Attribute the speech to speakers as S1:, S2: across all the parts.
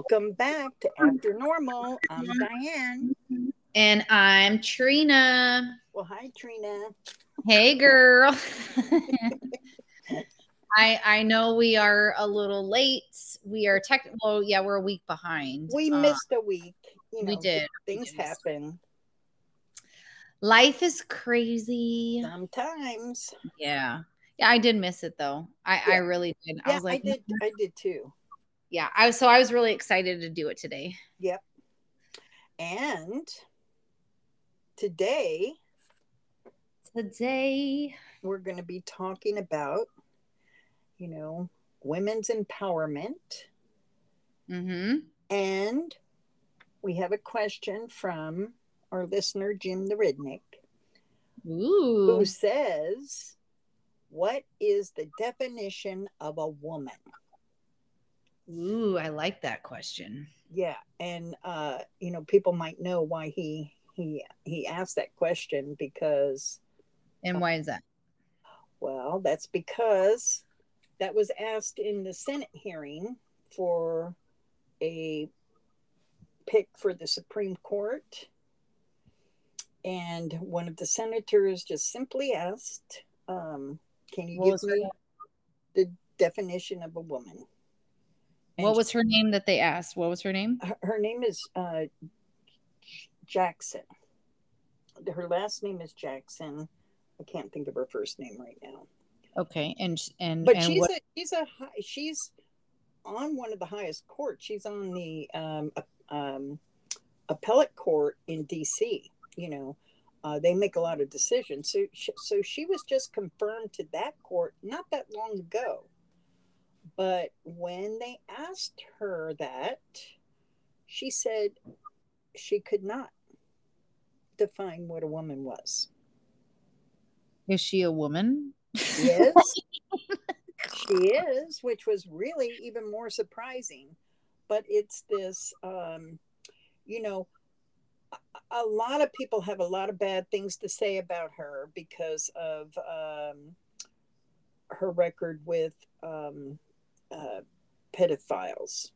S1: Welcome back to After Normal. I'm Diane.
S2: And I'm Trina.
S1: Well, hi, Trina.
S2: Hey, girl. I I know we are a little late. We are technical. Yeah, we're a week behind.
S1: We
S2: Uh,
S1: missed a week. You know,
S2: we did.
S1: Things
S2: We did
S1: happen
S2: life is crazy.
S1: sometimes.
S2: Yeah. Yeah, I did miss it though. I I really did. I was like,
S1: I did. I did too.
S2: Yeah. I was so I was really excited to do it today.
S1: Yep. And today
S2: Today.
S1: we're going to be talking about, you know, women's empowerment.
S2: Mm-hmm.
S1: And we have a question from our listener, Jim the Redneck,
S2: Ooh.
S1: who says, What is the definition of a woman?
S2: Ooh, I like that question.
S1: Yeah. And, uh, you know, people might know why he. He, he asked that question because
S2: And why is that?
S1: Well, that's because that was asked in the Senate hearing for a pick for the Supreme Court. And one of the senators just simply asked, um, Can you
S2: What
S1: give me the definition of a woman?
S2: What was her name that they asked? What was her name?
S1: her, her name is uh, Jackson. Her last name is Jackson. I can't think of her first name right now.
S2: Okay, and and
S1: but
S2: and
S1: she's
S2: what,
S1: a she's a high, she's on one of the highest courts. She's on the um, um, appellate court in D.C. You know, uh, they make a lot of decisions. So she, so she was just confirmed to that court not that long ago. But when they asked her that, she said she could not define what a woman was.
S2: is she a woman?
S1: Yes, she is, which was really even more surprising. But it's this, um, you know, a, lot of people have a lot of bad things to say about her because of um, her record with um, uh, pedophiles.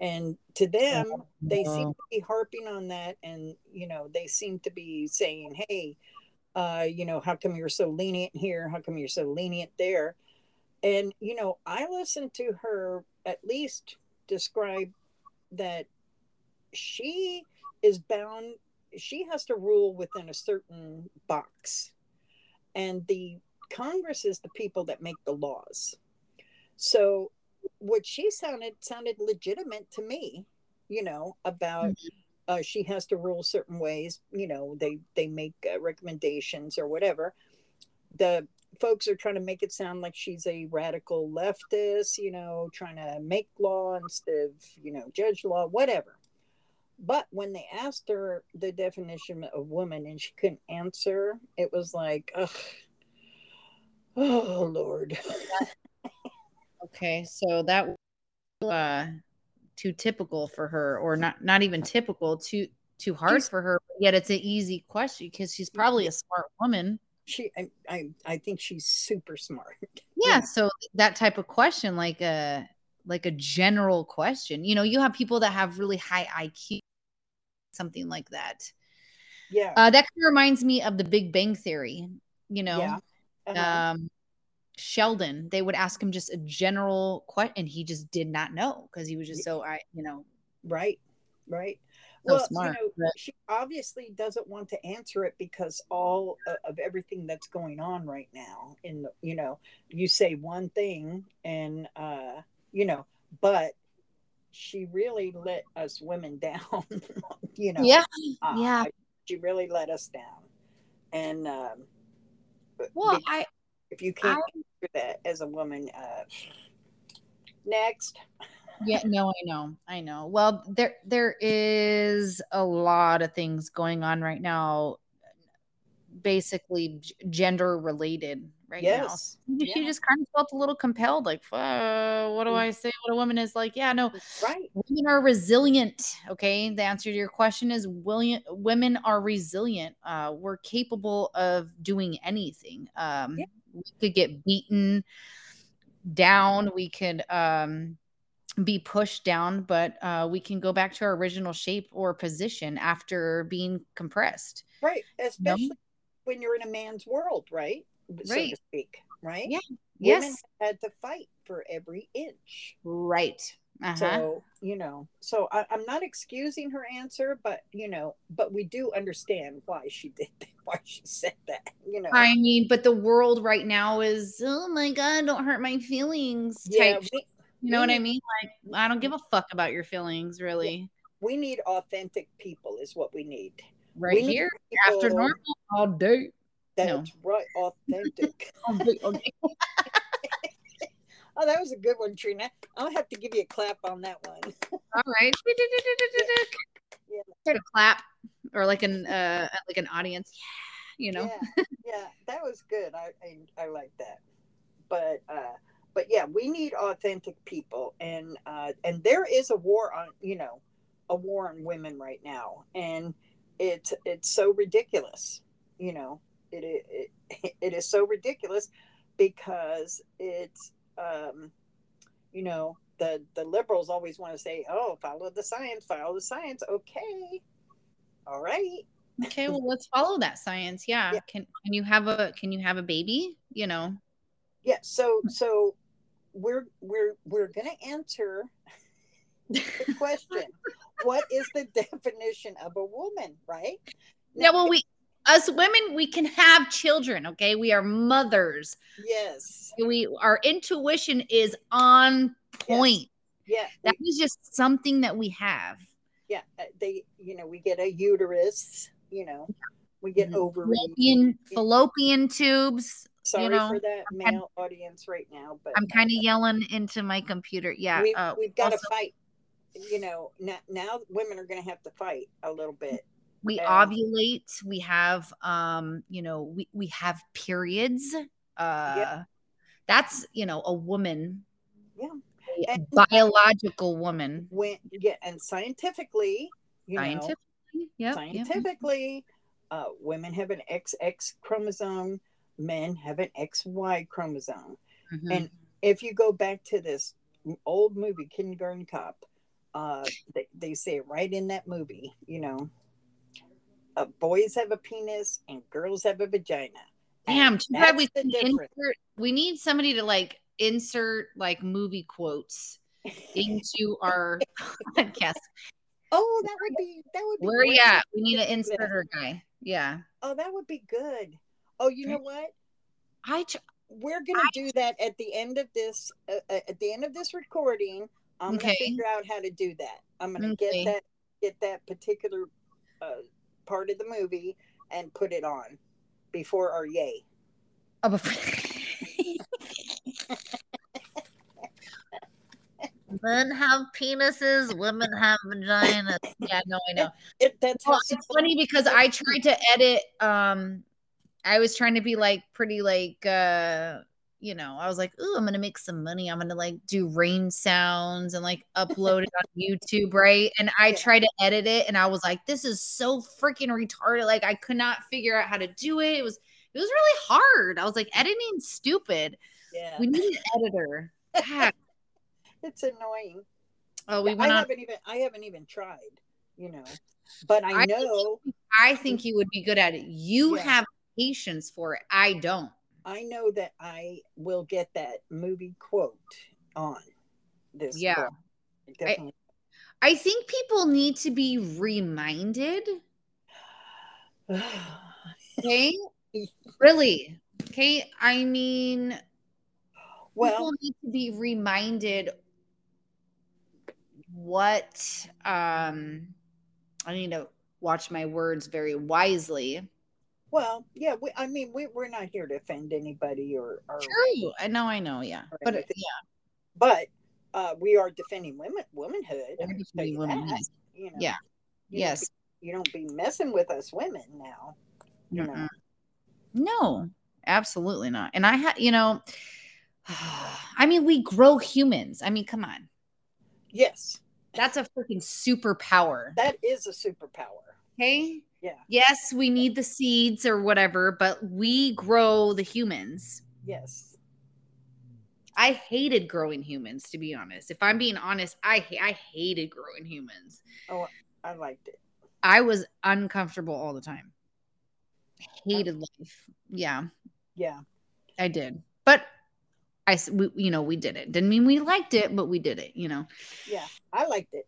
S1: And to them, they seem to be harping on that. And, you know, they seem to be saying, hey, uh, you know, how come you're so lenient here? How come you're so lenient there? And, you know, I listened to her at least describe that she is bound, she has to rule within a certain box. And the Congress is the people that make the laws. So what she sounded sounded legitimate to me, you know, about uh, she has to rule certain ways. You know, they they make uh, recommendations or whatever. The folks are trying to make it sound like she's a radical leftist, you know, trying to make law instead of you know judge law, whatever. But when they asked her the definition of woman and she couldn't answer, it was like, ugh, oh Lord.
S2: Okay, so that uh too typical for her, or not not even typical, too too hard
S1: She's-
S2: for her. Yet it's an easy question because she's probably a smart woman.
S1: She, I, I, I think she's super smart.
S2: Yeah,
S1: Yeah.
S2: so that type of question, like a like a general question, you know, you have people that have really high IQ, something like that.
S1: Yeah.
S2: Uh, that kind of reminds me of the Big Bang Theory. You know,
S1: yeah. Uh-huh.
S2: um Sheldon, they would ask him just a general question, and he just did not know because he was just so I, you know,
S1: Right, right.
S2: So
S1: well,
S2: smart,
S1: you know,
S2: but-
S1: she obviously doesn't want to answer it because all of everything that's going on right now. In the, you know, you say one thing, and uh, you know, but she really let us women down. you know,
S2: yeah,
S1: uh,
S2: yeah.
S1: she really let us down. And um,
S2: Well,
S1: be-
S2: I
S1: if you can't answer that as a woman, uh, next.
S2: yeah, no, I know, I know. Well, there there is a lot of things going on right now, basically gender related right now.
S1: Yes.
S2: Maybe She
S1: Yeah.
S2: just kind of felt a little compelled, like, what do I say? What a woman is like, yeah, no,
S1: Right.
S2: women are resilient. Okay, the answer to your question is william, women are resilient. Uh, we're capable of doing anything. Um,
S1: Yeah.
S2: We could get beaten down. We could um, be pushed down, but uh, we can go back to our original shape or position after being compressed.
S1: Right. Especially no? when you're in a man's world, right? So right. to speak. Right.
S2: Yeah.
S1: Women
S2: yes.
S1: had to fight for every inch.
S2: Right.
S1: Uh-huh. So, you know, so I, am not excusing her answer, but, you know, but we do understand why she did that, why she said that, you know.
S2: I mean, but the world right now is, oh my God, don't hurt my feelings. Yeah. We, you know what I mean? Like, I don't give a fuck about your feelings, really.
S1: We need authentic people, is what we need.
S2: Right we here, after normal, all day.
S1: That's no. right, authentic. Oh, that was a good one, Trina. I'll have to give you a clap on that one.
S2: All right. yeah. clap or like an uh like an audience. Yeah, you know.
S1: Yeah, yeah that was good. I, I I like that. But uh but yeah, we need authentic people and uh and there is a war on, you know, a war on women right now and it's it's so ridiculous, you know. It it, it is so ridiculous because it's um, you know, the the liberals always want to say, "Oh, follow the science, follow the science." Okay, all right.
S2: Okay, well, let's follow that science. Yeah. yeah. Can can you have a can you have a baby? You know.
S1: Yeah. So so we're we're we're gonna answer the question. what is the definition of a woman? Right.
S2: Now, yeah. Well, we us women we can have children okay we are mothers
S1: yes
S2: we our intuition is on point
S1: yes. yeah
S2: that is just something that we have
S1: yeah uh, they you know we get a uterus you know we get over
S2: fallopian, fallopian tubes
S1: sorry you know, for that male I'm, audience right now but
S2: i'm kind of uh, yelling into my computer. Yeah
S1: we, uh, we've got to fight you know now, now women are going to have to fight a little bit.
S2: We ovulate we have um you know we we have periods uh yeah. that's you know a woman
S1: yeah
S2: a and biological woman
S1: when yeah and scientifically you scientifically know,
S2: yep,
S1: scientifically yep. uh women have an xx chromosome men have an xy chromosome mm-hmm. and if you go back to this old movie kindergarten cop uh they, they say it right in that movie you know uh, boys have a penis and girls have a vagina.
S2: Damn, too bad we insert, we need somebody to like insert like movie quotes into our podcast.
S1: Oh, that would be that would be
S2: where you at? We need an inserter guy. Yeah.
S1: Oh, that would be good. Oh, you know what?
S2: I
S1: we're gonna I, do that at the end of this. Uh, uh at the end of this recording, I'm okay. gonna figure out how to do that. I'm gonna okay. get that get that particular uh, part of the movie and put it on before our yay.
S2: Oh, before- Men have penises, women have vaginas. Yeah, no, I know.
S1: It, that's
S2: well, it's funny because I tried to edit. Um, I was trying to be like pretty like uh you know, I was like, "Ooh, I'm gonna make some money. I'm gonna like do rain sounds and like upload it on YouTube, right?" And I yeah. tried to edit it, and I was like, "This is so freaking retarded! Like, I could not figure out how to do it. It was, it was really hard. I was like, editing stupid.
S1: Yeah,
S2: we need an editor.
S1: it's annoying.
S2: Oh, we
S1: I on- haven't even, I haven't even tried. You know, but I, I know.
S2: Think, I think you would be good at it. You yeah. have patience for it. I don't.
S1: I know that I will get that movie quote on this.
S2: Yeah. I, I think people need to be reminded. okay. really. Okay. I mean, well, people need to be reminded what um I need to watch my words very wisely
S1: well, yeah, we, I mean, we, we're not here to offend anybody or. or
S2: True. I know, I know, yeah. But anything. yeah.
S1: But uh, we are defending women, womanhood.
S2: Defending womanhood. you know, yeah.
S1: You
S2: yes.
S1: Don't be, you don't be messing with us women now. You know.
S2: No, absolutely not. And I had, you know, I mean, we grow humans. I mean, come on.
S1: Yes.
S2: That's a freaking superpower.
S1: That is a superpower.
S2: Okay.
S1: Yeah.
S2: Yes, we need the seeds or whatever, but we grow the humans.
S1: Yes.
S2: I hated growing humans, to be honest. If I'm being honest, I I hated growing humans.
S1: Oh, I liked it.
S2: I was uncomfortable all the time. Hated life. Yeah.
S1: Yeah.
S2: I did. But I, we, you know, we did it. Didn't mean we liked it, but we did it, you know.
S1: Yeah. I liked it.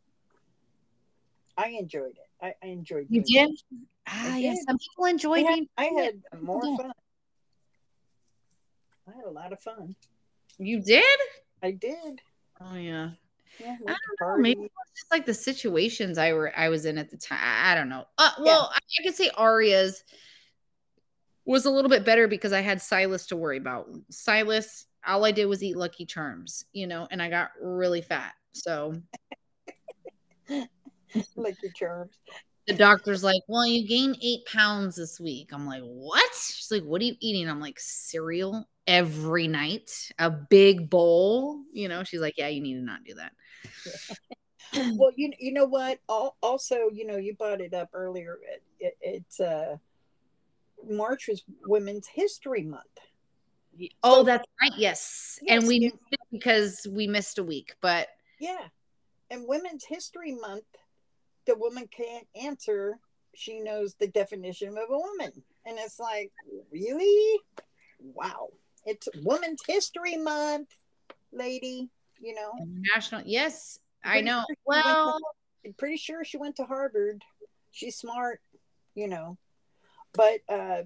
S1: I enjoyed it. I, I enjoyed
S2: You did? It. Ah, yeah. Some people enjoy
S1: I had,
S2: being.
S1: I had more fun. I had a lot of fun.
S2: You did?
S1: I did.
S2: Oh yeah.
S1: Yeah,
S2: I don't know. Maybe it's just like the situations I were I was in at the time. I don't know. Uh, well, yeah. I, I could say Aria's was a little bit better because I had Silas to worry about. Silas, all I did was eat Lucky Charms, you know, and I got really fat. So
S1: Lucky Charms.
S2: The doctor's like, Well, you gained eight pounds this week. I'm like, What? She's like, What are you eating? I'm like, Cereal every night, a big bowl. You know, she's like, Yeah, you need to not do that.
S1: well, you you know what? Also, you know, you brought it up earlier. It, it, it's uh March was Women's History Month.
S2: Oh, so, that's right. Yes. yes. And we missed it because we missed a week, but
S1: yeah. And Women's History Month, the woman can't answer. She knows the definition of a woman. And it's like, really? Wow. It's Women's History Month, lady, you know.
S2: National, yes, I know. Sure well,
S1: to, pretty sure she went to Harvard. She's smart, you know but uh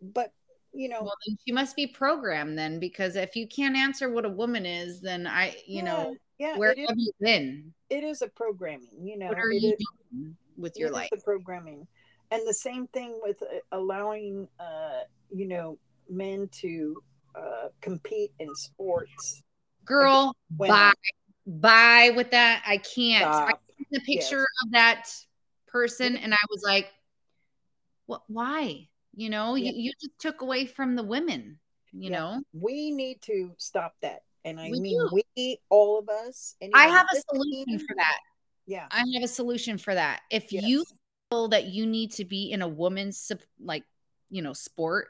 S1: but you know well,
S2: she must be programmed then because if you can't answer what a woman is then i you yeah, know yeah where have you been?
S1: it is a programming you know
S2: what are you is, doing with your life?
S1: the programming. And the same thing with uh, allowing uh you know men to uh compete in sports.
S2: Girl bye bye with that. I can't. Stop. i the picture yes. of that person and i was like what why you know yeah. you, you just took away from the women you yeah. know
S1: we need to stop that and i we mean do. we all of us
S2: i have a solution for that
S1: yeah
S2: i have a solution for that if yes. you feel that you need to be in a woman's like you know sport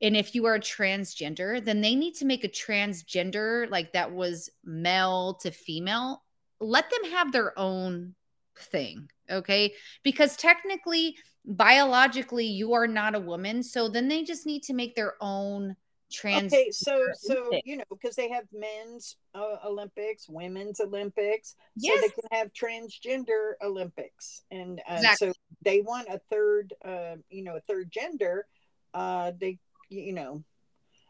S2: and if you are transgender then they need to make a transgender like that was male to female let them have their own thing okay because technically biologically you are not a woman so then they just need to make their own trans
S1: okay so so you know because they have men's uh, olympics women's olympics yes. so they can have transgender olympics and uh, exactly. so they want a third uh you know a third gender uh they you know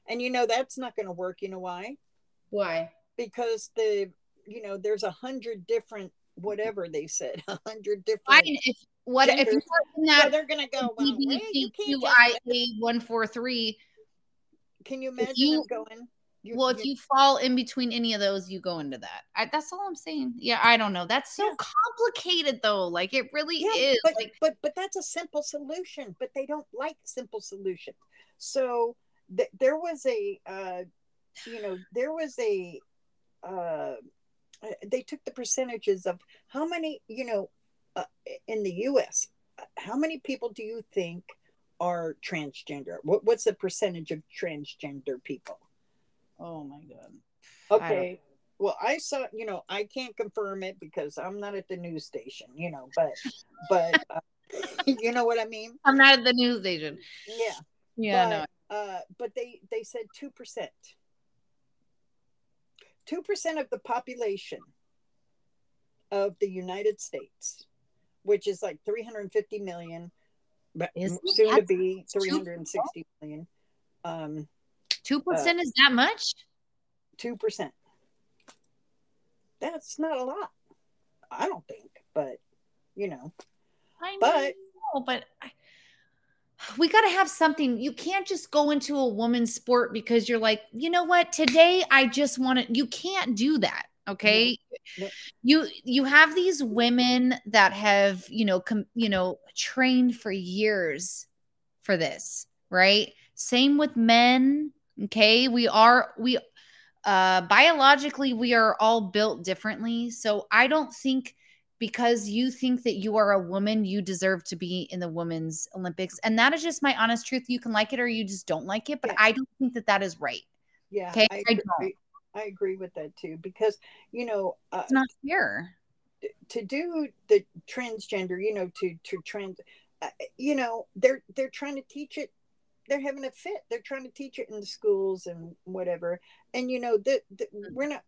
S1: and you know that's not going to work you know why
S2: why
S1: because the you know there's a hundred different whatever they said a hundred different I,
S2: if what genders. if
S1: you're in that so they're gonna go well,
S2: BBQIA one four three?
S1: Can you imagine you, going?
S2: You, well, if you fall in between any of those, you go into that. I, that's all I'm saying. Yeah, I don't know. That's so yeah. complicated, though. Like it really yeah, is.
S1: But,
S2: like,
S1: but but that's a simple solution. But they don't like simple solutions. So th- there was a, uh, you know, there was a. Uh, they took the percentages of how many, you know, uh, in the U.S., how many people do you think are transgender? What, what's the percentage of transgender people?
S2: Oh my god.
S1: Okay. I well, I saw. You know, I can't confirm it because I'm not at the news station. You know, but but uh, you know what I mean.
S2: I'm not at the news station.
S1: Yeah.
S2: Yeah.
S1: But, no. Uh, but they they said two percent. Two percent of the population of the United States which is like 350 million, but is soon to be 360 million. Um,
S2: two percent uh, is that much?
S1: Two percent. That's not a lot, I don't think. But you know,
S2: I but know, but I, we got to have something. You can't just go into a woman's sport because you're like, you know what? Today I just want to. You can't do that okay you you have these women that have you know com, you know trained for years for this right same with men okay we are we uh biologically we are all built differently so i don't think because you think that you are a woman you deserve to be in the women's olympics and that is just my honest truth you can like it or you just don't like it but yeah. i don't think that that is right
S1: yeah okay I, I, I agree with that too because you know uh,
S2: It's not fair.
S1: to do the transgender, you know, to to trans, uh, you know, they're they're trying to teach it. They're having a fit. They're trying to teach it in the schools and whatever. And you know, that we're not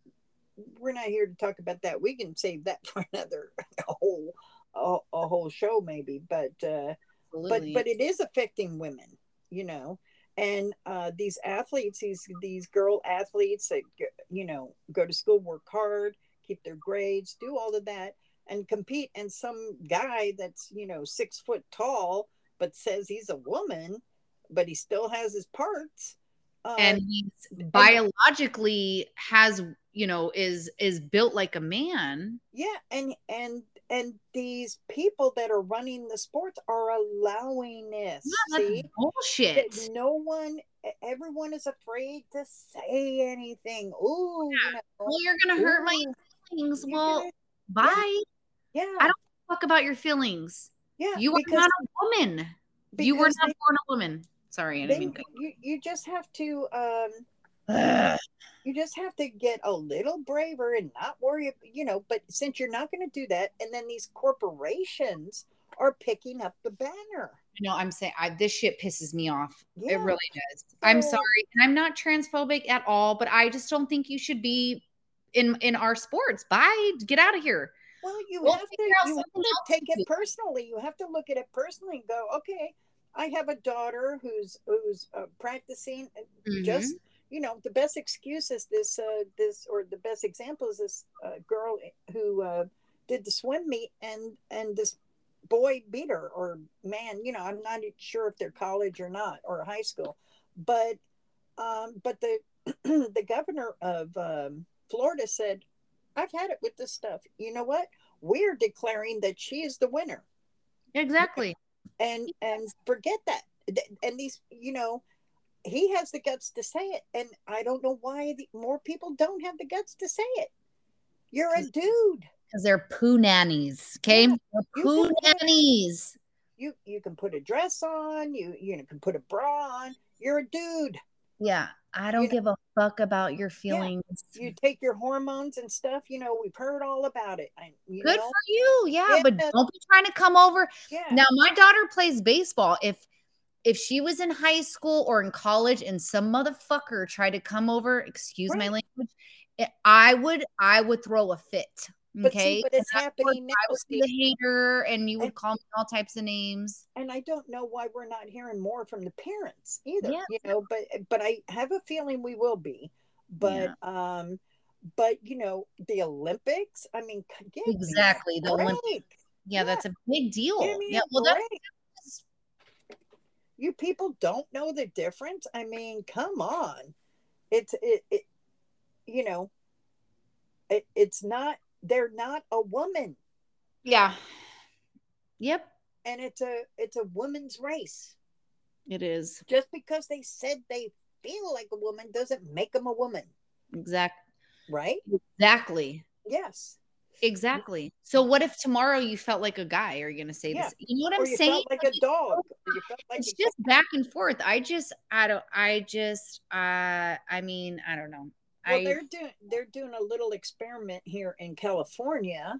S1: we're not here to talk about that. We can save that for another whole a, a whole show maybe. But uh, but but it is affecting women, you know. And uh, these athletes, these these girl athletes that you know go to school, work hard, keep their grades, do all of that, and compete. And some guy that's you know six foot tall, but says he's a woman, but he still has his parts. Uh,
S2: and he's biologically has you know is is built like a man.
S1: Yeah, and and and these people that are running the sports are allowing this.
S2: Yeah,
S1: See,
S2: bullshit.
S1: That no one everyone is afraid to say anything. Ooh you know,
S2: well you're gonna hurt my feelings. Well
S1: gonna-
S2: bye.
S1: Yeah.
S2: I don't fuck about your feelings.
S1: Yeah
S2: you are
S1: because,
S2: not a woman. You were not
S1: they-
S2: born a woman. Sorry i didn't
S1: they-
S2: mean
S1: you, you just have to um
S2: Ugh.
S1: You just have to get a little braver and not worry you know but since you're not going to do that and then these corporations are picking up the banner.
S2: You know i'm saying I, this shit pisses me off.
S1: Yeah.
S2: it really does. I'm sorry and i'm not transphobic at all but i just don't think you should be in in our sports. Bye. Get out of here.
S1: Well, you
S2: We'll
S1: have to, you have to take it personally. You have to look at it personally and go, okay, I have a daughter who's who's uh, practicing.
S2: Mhm.
S1: Just you know, the best excuse is this uh, this or the best example is this uh, girl who uh, did the swim meet and and this boy beat her or man, you know, I'm not sure if they're college or not or high school, but um, but the the governor of um, Florida said, I've had it with this stuff. You know what? We're declaring that she is the winner,
S2: exactly
S1: and and forget that. And these, you know, he has the guts to say it, and I don't know why the, more people don't have the guts to say it. You're a dude.
S2: because they're poo nannies. Okay,
S1: Yeah,
S2: They're
S1: you
S2: poo
S1: can-
S2: nannies.
S1: You you can put a dress on. You you can put a bra on. You're a dude.
S2: Yeah, I don't
S1: You know-
S2: give a fuck about your feelings.
S1: You take your hormones and stuff. You know, we've heard all about it. I, you
S2: Good
S1: know,
S2: for you. Yeah, but don't be trying to come over.
S1: yeah.
S2: Now, my daughter plays baseball. If if she was in high school or in college and some motherfucker tried to come over, excuse my language, eh, I would I would throw a fit.
S1: But
S2: Okay.
S1: see, but it's
S2: And I would-
S1: happening now.
S2: I would be the hater and you would
S1: And-
S2: call me all types of names.
S1: and I don't know why we're not hearing more from the parents either.
S2: Yeah.
S1: You know, but but I have a feeling we will be. But um, but you know, the Olympics. I mean, c- give me
S2: Exactly. The Olympics. Yeah,
S1: Yeah.
S2: that's a big deal. Yeah. Well, that's.
S1: You people don't know the difference. I mean, come on. It's it, it you know, it, it's not. They're not a woman,
S2: yeah. Yep.
S1: and it's a it's a woman's race.
S2: It is.
S1: Just because they said they feel like a woman doesn't make them a woman,
S2: exactly
S1: right?
S2: exactly.
S1: Yes.
S2: Exactly. So what if tomorrow you felt like a guy? Are you gonna say
S1: Yeah.
S2: this? You know what
S1: or
S2: I'm
S1: you
S2: saying?
S1: felt like a dog. You felt like
S2: it's
S1: a
S2: just back and forth. I just I don't I just uh I mean, I don't know.
S1: Well,
S2: I
S1: they're doing they're doing a little experiment here in California,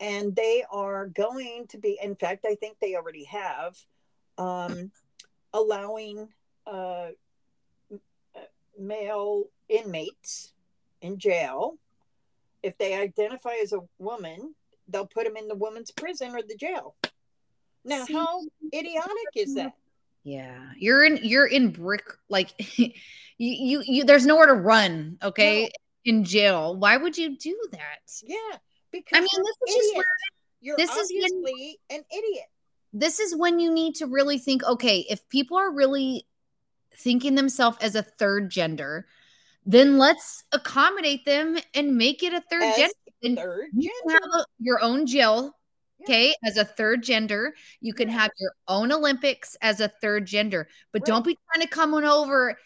S1: and they are going to be. In fact, I think they already have um, allowing uh, uh, male inmates in jail if they identify as a woman, they'll put them in the woman's prison or the jail. Now,
S2: See?
S1: how idiotic is that?
S2: yeah. You're in you're in brick like you you, you there's nowhere to run, okay?
S1: No.
S2: In jail. Why would you do that?
S1: Yeah, because
S2: I mean, this is just
S1: you're
S2: this is when-
S1: obviously an idiot.
S2: this is when you need to really think okay if people are really thinking themselves as a third gender then let's accommodate them and make it a third
S1: As
S2: gender Then
S1: third
S2: you
S1: gender.
S2: have a- your own jail
S1: Yeah.
S2: okay as a third gender you can have your own olympics as a third gender but
S1: Right.
S2: don't be trying to come on over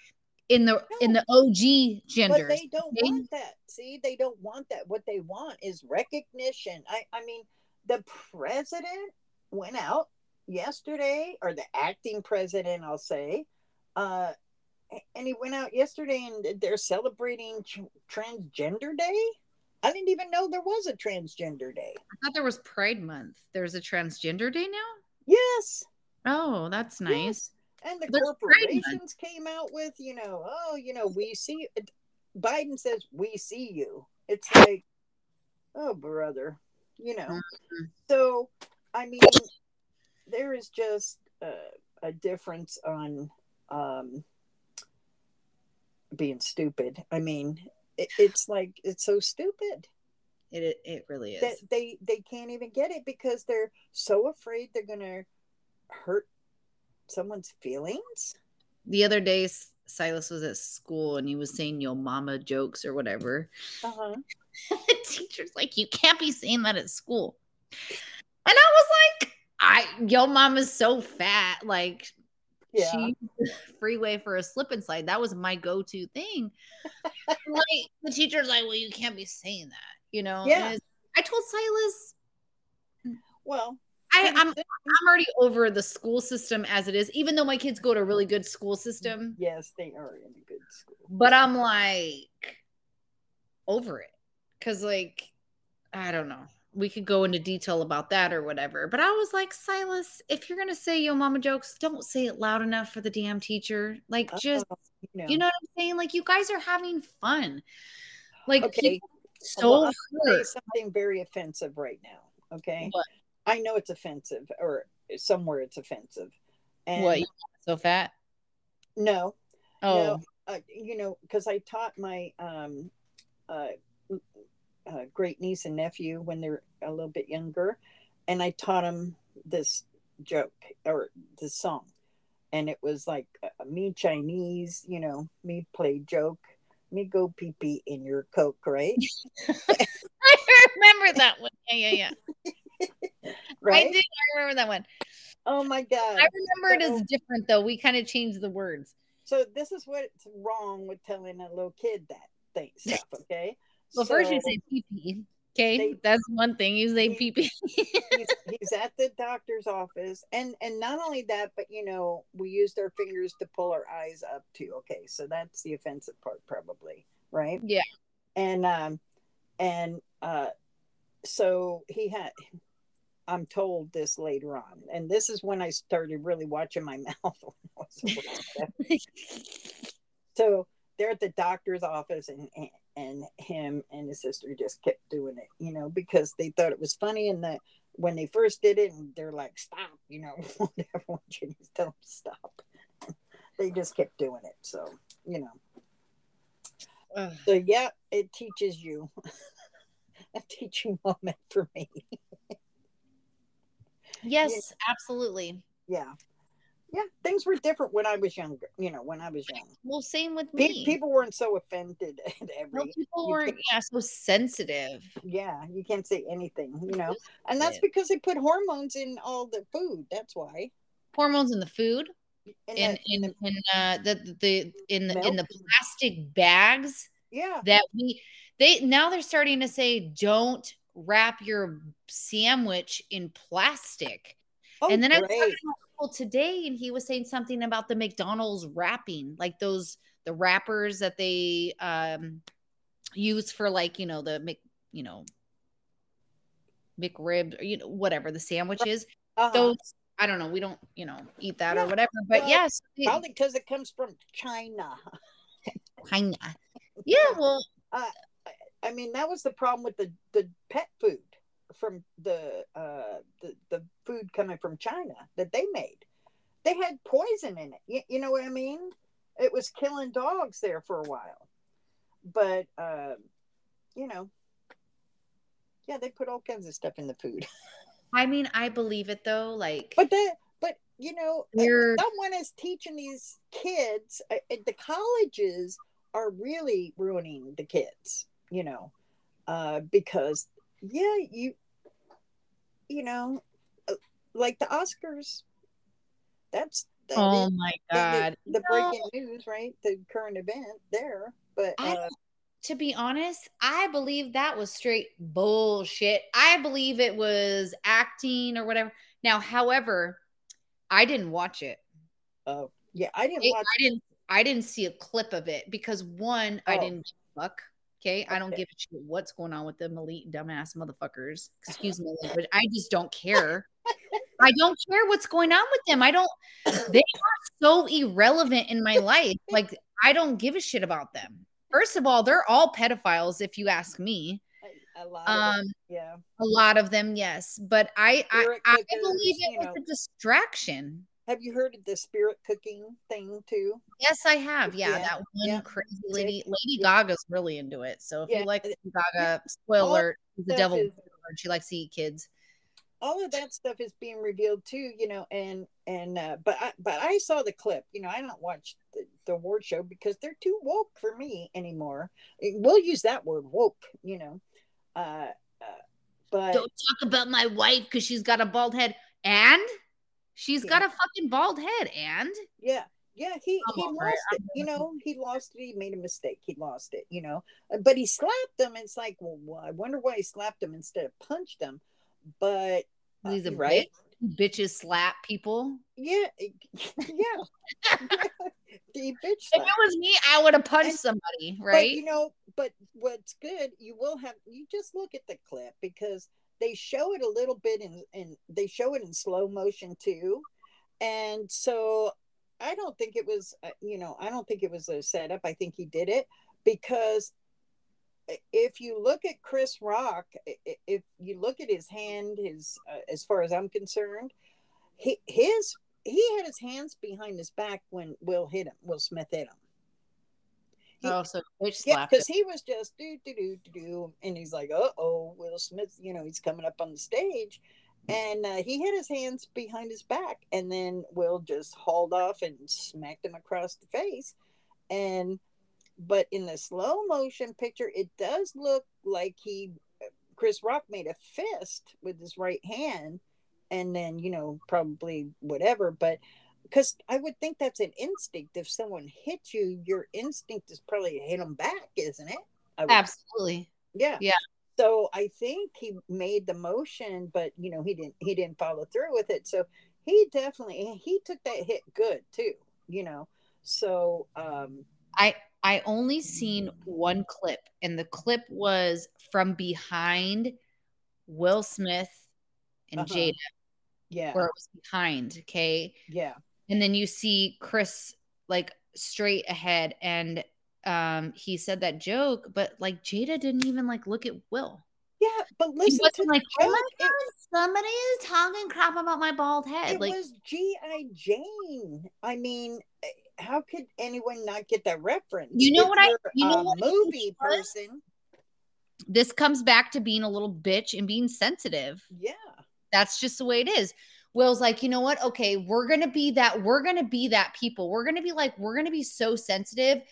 S2: in the in the og genders
S1: But they don't
S2: okay?
S1: want that. See, they don't want that. What they want is recognition. I, I mean, the president went out yesterday, or the acting president, I'll say, uh, and he went out yesterday and they're celebrating transgender day? I didn't even know there was a transgender day.
S2: I thought there was pride month. There's a transgender day now?
S1: Yes.
S2: Oh that's nice. Yes.
S1: and the there's corporations came out with you know oh you know we see biden says we see you. It's like oh brother you know. Mm-hmm. so i mean there is just a, a difference on um being stupid. I mean, it, it's like it's so stupid.
S2: It it really is.
S1: That they they can't even get it because they're so afraid they're gonna hurt someone's feelings.
S2: The other day, Silas was at school and he was saying "yo mama" jokes or whatever. Uh-huh. the teacher's like, "You can't be saying that at school," and I was like, "I yo mama's so fat, like yeah. she freeway for a slip and slide. That was my go-to thing. like the teacher's like, well, you can't be saying that, you know.
S1: Yeah.
S2: I told Silas.
S1: Well,
S2: I, I'm I'm already over the school system as it is, even though my kids go to a really good school system.
S1: Yes, they are in a good school.
S2: But I'm like over it. Cause like, I don't know we could go into detail about that or whatever. But I was like, Silas, if you're gonna say yo mama jokes, don't say it loud enough for the damn teacher. Like, just you know, you know what I'm saying? Like, you guys are having fun. Like,
S1: okay. so well, say something very offensive right now. Okay, what? I know it's offensive, or somewhere it's offensive.
S2: And what? So fat?
S1: No. Oh. No, uh, you know, because I taught my um, uh, uh, great niece and nephew when they're a little bit younger, and I taught them this joke or this song, and it was like uh, me Chinese, you know, me play joke, me go pee pee in your coke, right?
S2: I remember that one. Yeah, yeah, yeah. right? I do. I remember that one.
S1: Oh my god!
S2: I remember so, it as different though. We kind of changed the words.
S1: So this is what's wrong with telling a little kid that thing stuff. Okay.
S2: Well, so, first you say pee pee. Okay, they, that's one thing. You say pee pee.
S1: he's, he's at the doctor's office, and and not only that, but you know, we used our fingers to pull our eyes up too. Okay, so that's the offensive part, probably, right?
S2: Yeah.
S1: And um, and uh, so he had. I'm told this later on, and this is when I started really watching my mouth. so they're at the doctor's office, and, and and him and his sister just kept doing it, you know, because they thought it was funny. And that when they first did it, and they're like, "Stop," you know, whatever. Jenny's tell them stop, they just kept doing it. So you know. So yeah, it teaches you a teaching moment for me.
S2: yes, yeah. absolutely.
S1: Yeah yeah, things were different when I was younger. You know, when I was young.
S2: Well, same with me.
S1: people weren't so offended at every.
S2: No, people weren't yeah so sensitive.
S1: Yeah, you can't say anything. You know, and that's because they put hormones in all the food. That's why.
S2: Hormones in the food. In in in, the, in uh, the the in the in the plastic bags.
S1: Yeah.
S2: That we they now they're starting to say don't wrap your sandwich in plastic. Oh, and then great. I today and he was saying something about the McDonald's wrapping, like those the wrappers that they um use for like, you know, the Mc, you know, McRib or you know, whatever the sandwiches. Uh-huh. Those I don't know, we don't, you know, eat that or whatever. But well, yes.
S1: Probably because it comes from China.
S2: China. Yeah, well
S1: uh, I mean that was the problem with the the pet food from the uh the, the food coming from China that they made. They had poison in it. You, you know what I mean? It was killing dogs there for a while. But uh, you know, yeah, they put all kinds of stuff in the food.
S2: I mean, I believe it though. Like,
S1: but that, but you know, You're... someone is teaching these kids. Uh, the colleges are really ruining the kids. You know, uh, because yeah, you you know, uh, like the Oscars. That's
S2: that oh is, my god,
S1: the, the breaking news, right? The current event there, but. Uh,
S2: to be honest, I believe that was straight bullshit. I believe it was acting or whatever. Now, however, I didn't watch it.
S1: Oh, yeah, I didn't watch.
S2: I didn't. I didn't see a clip of it because one, I
S1: Oh.
S2: didn't fuck. Okay. I don't give a shit what's going on with them elite dumbass motherfuckers. Excuse me, but I just don't care. I don't care what's going on with them. I don't, they are so irrelevant in my life. Like, I don't give a shit about them. First of all, they're all pedophiles, if you ask me.
S1: A, lot of
S2: Um,
S1: yeah.
S2: a lot of them, yes. But I I, I believe it was
S1: know.
S2: a distraction.
S1: Have you heard of the spirit cooking thing too?
S2: Yes, I have. Yeah,
S1: Yeah,
S2: that one
S1: yeah.
S2: crazy lady. Lady
S1: Yeah.
S2: Gaga's really into it. So if
S1: Yeah,
S2: you like
S1: uh,
S2: Lady Gaga, spoiler alert, she's the devil.
S1: is-
S2: and She likes to eat kids.
S1: all of that stuff is being revealed too you know and and uh but i but i saw the clip you know i don't watch the, the award show because they're too woke for me anymore we'll use that word woke you know uh, uh but
S2: Don't talk about my wife because she's got a bald head. And she's got a fucking bald head. And
S1: yeah yeah he
S2: I'm
S1: he lost
S2: it.
S1: it you know he lost it he made a mistake he lost it you know Uh, but he slapped him it's like well i wonder why he slapped him instead of punched him but uh,
S2: he's a
S1: right
S2: bitch. Bitches slap people.
S1: yeah yeah the bitch
S2: If it was me, I would have punched
S1: And-
S2: somebody,
S1: But
S2: right?
S1: you know, but what's good, you will have you just look at the clip because they show it a little bit in in they show it in slow motion too. And so I don't think it was uh, you know, I don't think it was a setup. I think he did it because if you look at Chris Rock, if you look at his hand, his uh, as far as I'm concerned, he his he had his hands behind his back when Will hit him. Will Smith hit him. He-
S2: oh, so bitch
S1: Yeah, because he was just do do do do do, and he's like, "Uh oh, Will Smith," you know, he's coming up on the stage, and uh, he had his hands behind his back, and then Will just hauled off and smacked him across the face, and but in the slow motion picture, it does look like he, Chris Rock, made a fist with his right hand, and then you know probably whatever, but because I would think that's an instinct. If someone hits you, your instinct is probably to hit them back, isn't it?
S2: Absolutely.
S1: yeah.
S2: Yeah.
S1: So I think he made the motion, but you know he didn't. He didn't follow through with it. So he definitely he took that hit good too. You know. So um
S2: I I only seen one clip, and the clip was from behind Will Smith and
S1: Uh-huh.
S2: Jada,
S1: yeah
S2: where it was behind. Okay,
S1: yeah
S2: and then you see Chris like straight ahead, and um he said that joke, but like Jada didn't even like look at Will.
S1: yeah. But listen to
S2: like, oh my
S1: joke. It-
S2: god, somebody is talking crap about my bald head.
S1: it
S2: like
S1: was G.I. Jane. I mean, eh, how could anyone not get that reference?
S2: You know
S1: If
S2: what I-
S1: you're
S2: know what
S1: movie person.
S2: this comes back to being a little bitch and being sensitive.
S1: Yeah,
S2: That's just the way it is. Will's like, you know what? Okay, we're gonna be that. We're gonna be that people. We're gonna be like, we're gonna be so sensitive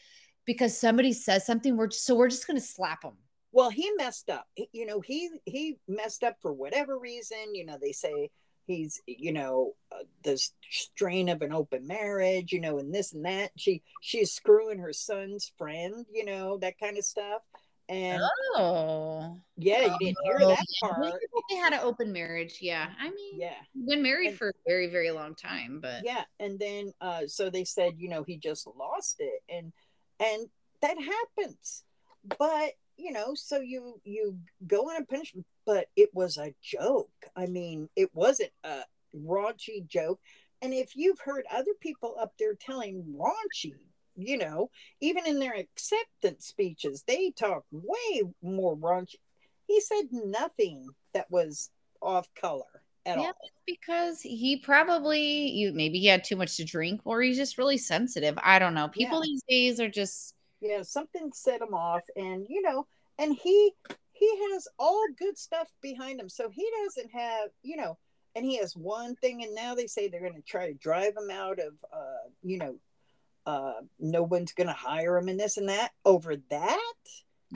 S2: because somebody says something. We're just, so we're just gonna slap them.
S1: well, he messed up. You know, he he messed up for whatever reason. You know, they say he's you know uh, the strain of an open marriage. You know, and this and that. She she's screwing her son's friend. You know that kind of stuff. And
S2: Oh,
S1: yeah, you didn't hear
S2: Oh,
S1: that part.
S2: They had an open marriage. Yeah, I mean,
S1: Yeah.
S2: been married
S1: And-
S2: for a very, very long time, but
S1: yeah and then uh so they said you know he just lost it and and that happens but you know so you you go on a punishment but it was a joke i mean it wasn't a raunchy joke and if you've heard other people up there telling raunchy you know even in their acceptance speeches they talk way more raunchy he said nothing that was off color at all.
S2: Yeah.
S1: all
S2: because he probably you maybe he had too much to drink or he's just really sensitive. I don't know. People
S1: Yeah.
S2: these days are just
S1: yeah something set him off and you know and he he has all good stuff behind him so he doesn't have you know and he has one thing and now they say they're going to try to drive him out of uh you know uh no one's going to hire him and this and that over that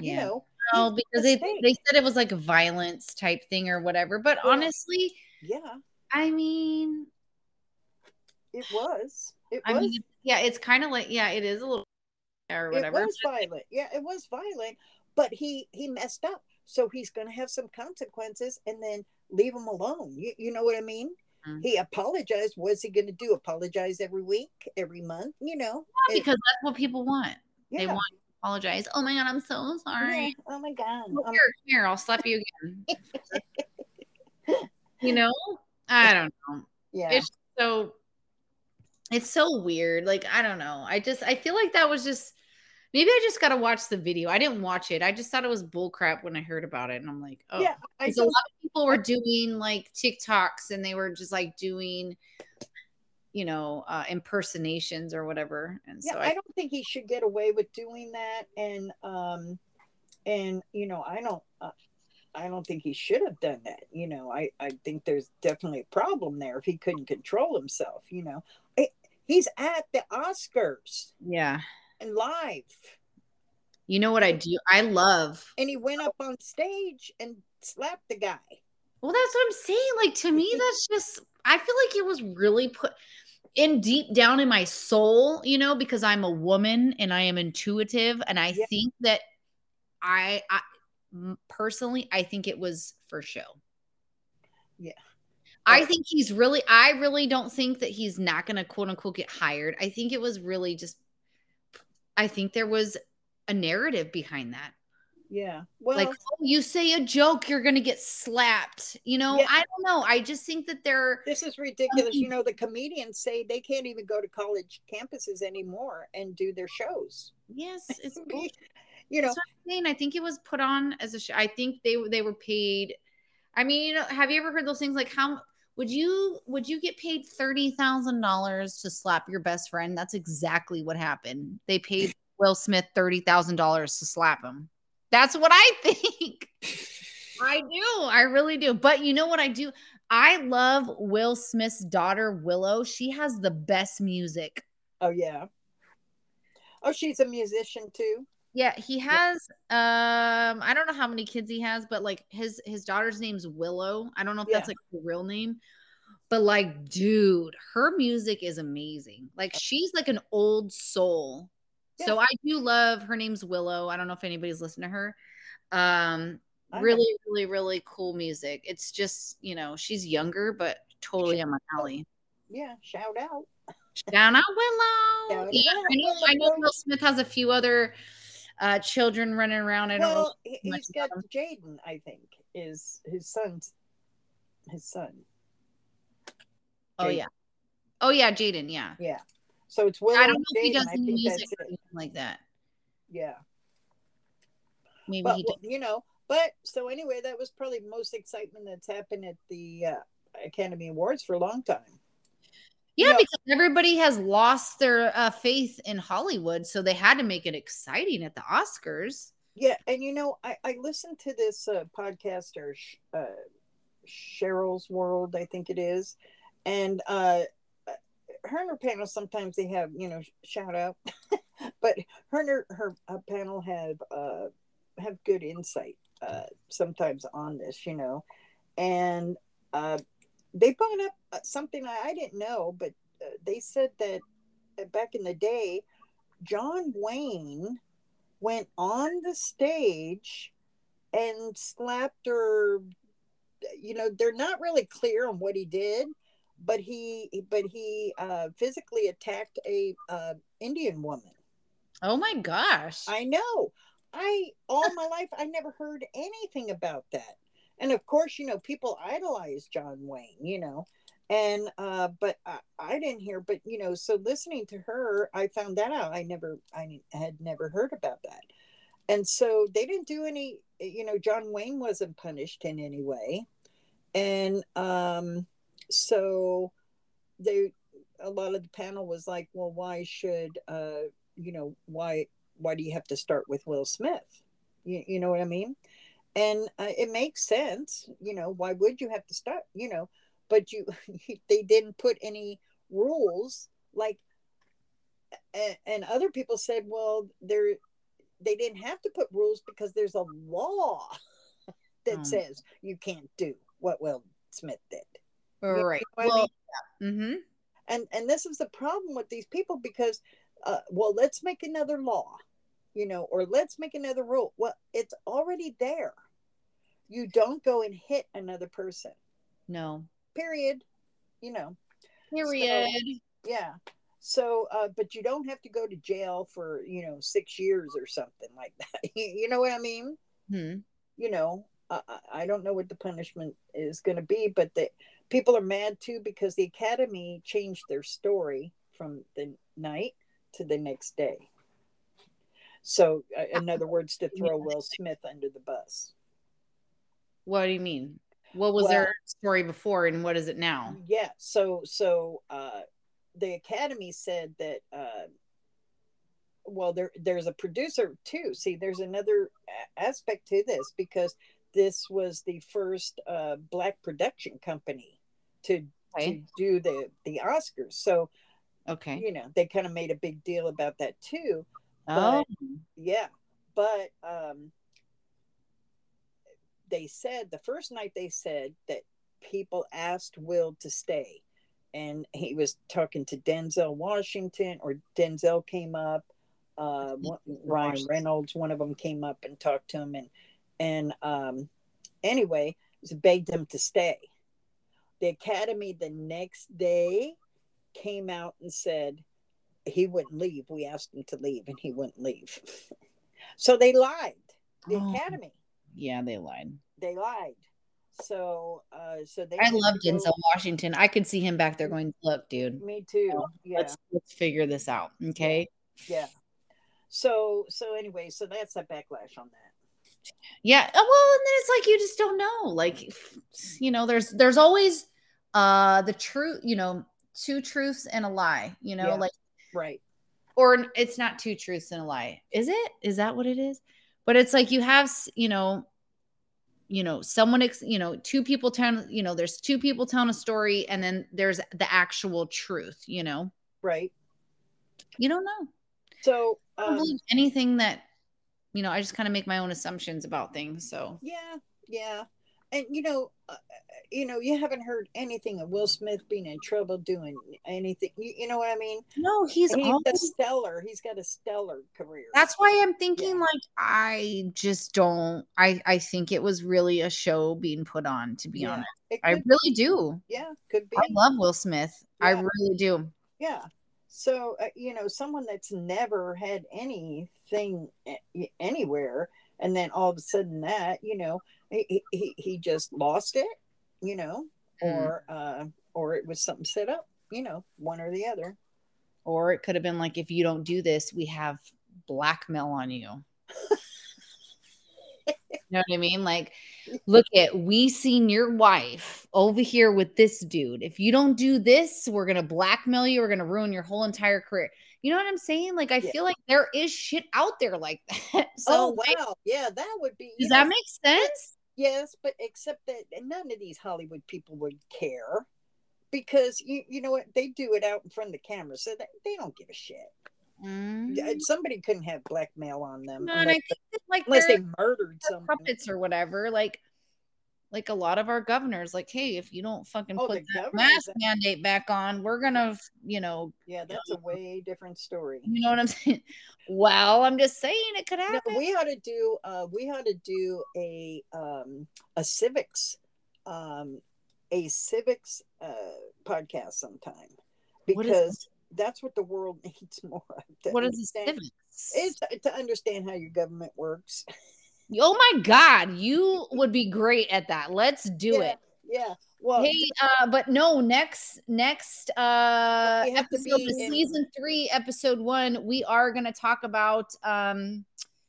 S1: you
S2: yeah.
S1: know
S2: No, because they, they said it was like a violence type thing or whatever. But
S1: Yeah.
S2: honestly,
S1: yeah
S2: I mean,
S1: it was it
S2: I
S1: was
S2: mean, yeah, it's kind of like yeah, it is a little or whatever.
S1: it was violent yeah it was violent but he he messed up so he's going to have some consequences and then leave him alone you, you know what i mean mm-hmm. he apologized. What's he going to do? Apologize every week, every month? You know,
S2: yeah, because it, that's what people want. Yeah. They want to apologize. Oh my god, I'm so sorry. Yeah.
S1: Oh my god.
S2: Oh, here, here, I'll slap you again. you know, I don't know.
S1: Yeah.
S2: It's so it's so weird. Like, I don't know. I just I feel like that was just maybe I just gotta watch the video. I didn't watch it. I just thought it was bullcrap when I heard about it. And I'm like, oh
S1: yeah.
S2: Just, a lot of people were doing like TikToks and they were just like doing you know, uh, impersonations or whatever. And
S1: yeah,
S2: so
S1: I, I don't think he should get away with doing that. And um and you know, I don't uh, I don't think he should have done that. You know, I, I think there's definitely a problem there if he couldn't control himself. You know, it, he's at the Oscars.
S2: Yeah.
S1: And live.
S2: You know what I do? I love.
S1: And he went up on stage and slapped the guy.
S2: Well, that's what I'm saying. Like, to me, that's just, I feel like it was really put in deep down in my soul, you know, because I'm a woman and I am intuitive. And I yeah. think that I, I, personally, I think it was for show.
S1: Yeah.
S2: I think he's really, I really don't think that he's not going to quote unquote get hired. I think it was really just, I think there was a narrative behind that.
S1: Yeah. Well,
S2: like, oh, you say a joke, you're going to get slapped. You know, yeah. I don't know. I just think that they're.
S1: This is ridiculous. You know, the comedians say they can't even go to college campuses anymore and do their shows.
S2: Yes. It's
S1: you know,
S2: I'm saying. I think it was put on as a show. I think they they were paid. I mean, have you ever heard those things like how would you would you get paid thirty thousand dollars to slap your best friend? That's exactly what happened. They paid Will Smith thirty thousand dollars to slap him. That's what I think. I do. I really do. But you know what I do? I love Will Smith's daughter Willow. She has the best music.
S1: Oh yeah. Oh, she's a musician too.
S2: Yeah, he has um I don't know how many kids he has, but like his his daughter's name's Willow. I don't know if yeah. that's like the real name. But like dude, her music is amazing. Like she's like an old soul. Yeah. So I do love her name's Willow. I don't know if anybody's listened to her. Um really really really cool music. It's just, you know, she's younger but totally on my alley.
S1: Yeah, shout out.
S2: Shout out Willow. Shout yeah, out. I know I know Will Smith has a few other uh, children running around. I don't well.
S1: He's got Jaden, I think, is his son's his son.
S2: Oh yeah. Oh yeah, Jaden. Yeah.
S1: Yeah. So it's Will.
S2: I don't know if he does any music or anything like that.
S1: Yeah.
S2: Maybe
S1: but,
S2: he does.
S1: You know, but so anyway, that was probably most excitement that's happened at the uh, Academy Awards for a long time.
S2: Yeah, because everybody has lost their uh, faith in Hollywood, so they had to make it exciting at the Oscars.
S1: Yeah, and you know, I, I listened to this uh, podcaster, uh, Cheryl's World, I think it is, and uh, her and her panel sometimes they have you know shout out, but her and her, her uh, panel have uh, have good insight uh, sometimes on this, you know, and uh, they brought up uh, something I didn't know, but uh, they said that uh, back in the day, John Wayne went on the stage and slapped her. You know, they're not really clear on what he did, but he but he uh, physically attacked a uh, Indian woman.
S2: Oh my gosh!
S1: I know. I all my life I never heard anything about that and of course you know people idolize john wayne you know and uh but I, I, didn't hear but you know so listening to her i found that out. I never i had never heard about that. And so they didn't do any you know john wayne wasn't punished in any way. And um so they a lot of the panel was like well why should uh you know why why do you have to start with will smith? You, you know what i mean and uh, it makes sense you know why would you have to start you know but you they didn't put any rules like and other people said well there they didn't have to put rules because there's a law that um, says you can't do what will smith did.
S2: Right you know well, I mean? mm-hmm.
S1: and and this is the problem with these people because uh, well let's make another law you know, or let's make another rule. Well, it's already there. You don't go and hit another person.
S2: No.
S1: Period. you know.
S2: Period.
S1: So, yeah. So, uh, but you don't have to go to jail for, you know, six years or something like that. you know what I mean?
S2: Hmm.
S1: You know, I, I don't know what the punishment is going to be, but the people are mad too because the academy changed their story from the night to the next day. So, uh, in other words, to throw Will Smith under the bus.
S2: What do you mean? What was
S1: Well-
S2: their story before and what is it now?
S1: Yeah. So, so uh, the academy said that. Uh, well, there there's a producer too. See, there's another aspect to this because this was the first uh, black production company to
S2: Okay.
S1: to do the the Oscars. So
S2: Okay.
S1: you know they kind of made a big deal about that too.
S2: Oh,
S1: Yeah, but um, they said the first night they said that people asked Will to stay, and he was talking to Denzel Washington, or Denzel came up. Uh, Ryan Reynolds, one of them came up and talked to him, and and um, anyway, begged him to stay. The Academy the next day came out and said he wouldn't leave. We asked him to leave, and he wouldn't leave. so they lied. The
S2: Oh.
S1: Academy
S2: yeah, they lied.
S1: they lied. So uh, so they.
S2: I love
S1: go-
S2: Denzel Washington. I could see him back there going, "Look, dude,
S1: Me too. Yeah,
S2: let's let's figure this out." Okay.
S1: yeah. So so anyway, so that's a backlash on that.
S2: Yeah. uh, Well, and then it's like you just don't know. Like, you know, there's there's always uh the truth. You know, two truths and a lie. You know,
S1: Yeah.
S2: like
S1: Right.
S2: or it's not two truths and a lie. Is it? Is that what it is? But it's like you have, you know, you know, someone, ex- you know, two people telling, you know, there's two people telling a story, and then there's the actual truth. You know,
S1: Right.
S2: you don't know.
S1: So
S2: I don't
S1: um,
S2: believe anything that, you know, I just kind of make my own assumptions about things. So
S1: yeah, yeah, and you know, uh, you know, you haven't heard anything of Will Smith being in trouble doing anything. You, you know what I mean?
S2: no, he's
S1: He's
S2: all.
S1: a stellar. He's got a stellar career.
S2: That's why I'm thinking
S1: Yeah.
S2: like I just don't. I I think it was really a show being put on. To be
S1: Yeah.
S2: honest, I really do.
S1: yeah, could be.
S2: I love Will Smith. I really do.
S1: Yeah. So, uh, you know, someone that's never had anything anywhere, and then all of a sudden that, you know, he, he, he just lost it, you know,
S2: Mm.
S1: or, uh, or it was something set up, you know, one or the other.
S2: Or it could have been like, if you don't do this, we have blackmail on you. you know what I mean? Like, look at we seen your wife over here with this dude. If you don't do this, we're gonna blackmail you. We're gonna ruin your whole entire career. You know what I'm saying? Like, I
S1: Yeah.
S2: feel like there is shit out there like that. So,
S1: oh,
S2: like,
S1: wow. Yeah, that would be.
S2: does that make sense?
S1: Yes, but except that none of these Hollywood people would care because you, you know what? They do it out in front of the camera, so they, they don't give a shit.
S2: Mm.
S1: Uh, Somebody couldn't have blackmail on them
S2: No,
S1: unless,
S2: think that, like
S1: unless
S2: they're-
S1: murdered
S2: they're puppets or whatever. Like, like a lot of our governors, like, hey, if you don't fucking
S1: Oh,
S2: put
S1: the
S2: that mask mandate back on, we're gonna, you know,
S1: Yeah, that's a way different story.
S2: you know what I'm saying? Well, I'm just saying it could
S1: No,
S2: happen.
S1: we ought to do uh we ought to do a um a civics um a civics uh podcast sometime because that's what the world needs more of.
S2: what is
S1: understand-
S2: civics?
S1: It's to understand how your government works.
S2: oh my god, you would be great at that. Let's do
S1: yeah,
S2: it.
S1: Yeah. Well,
S2: Hey, uh, but no, next next uh
S1: We have to
S2: episode
S1: be
S2: of
S1: in-
S2: season three, episode one, we are gonna talk about um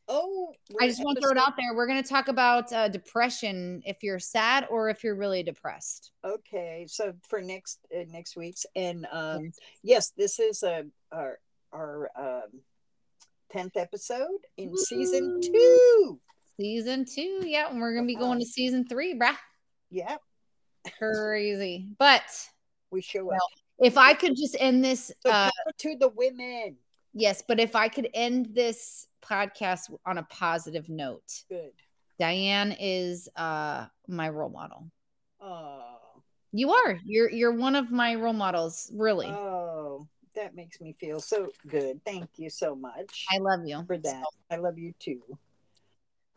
S1: oh,
S2: I just want to throw it out there. We're going to talk about uh, depression if you're sad or if you're really depressed.
S1: Okay, so for next uh, next week's and um yes, this is a our our um tenth episode in season two.
S2: Season two, yeah, and we're going to be going to season three, bruh.
S1: Yeah,
S2: Crazy. But
S1: we up.
S2: Well, if I could just end this,
S1: So
S2: uh,
S1: to the women.
S2: yes, but if I could end this podcast on a positive note,
S1: Good.
S2: Diane is uh, my role model.
S1: Oh,
S2: You are. You're you're one of my role models, really.
S1: oh, that makes me feel so good. Thank you so much
S2: I love you
S1: for that. I love you too.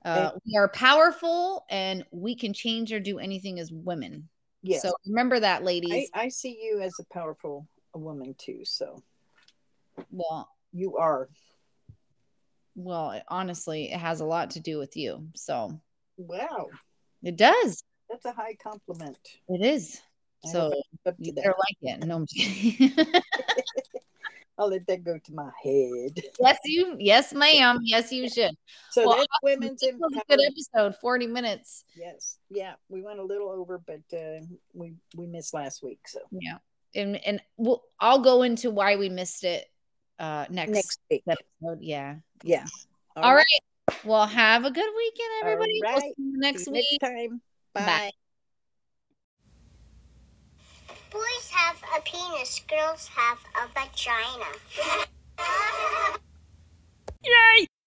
S2: Uh, we are powerful and we can change or do anything as women.
S1: Yes.
S2: So remember that, ladies.
S1: I, I see you as a powerful woman too. So
S2: well,
S1: you are.
S2: Well, honestly, it has a lot to do with you. So
S1: wow,
S2: it does.
S1: That's a high compliment.
S2: It is.
S1: I
S2: So
S1: Up
S2: you
S1: to
S2: better like it. No, I'm kidding.
S1: I'll let that go to my head.
S2: yes, you. Yes, ma'am. Yes, you should.
S1: So
S2: Well,
S1: that's women's
S2: This was a good episode. Forty minutes.
S1: Yes, yeah, we went a little over, but uh, we we missed last week. So
S2: Yeah, and and we'll, I'll go into why we missed it uh next,
S1: next week,
S2: episode. Yeah.
S1: yeah.
S2: All right. Well, have a good weekend, everybody. We'll see you
S1: See
S2: next
S1: you
S2: week.
S1: Next time.
S2: Bye.
S1: Bye.
S3: Boys have a penis, girls have a vagina. Yay!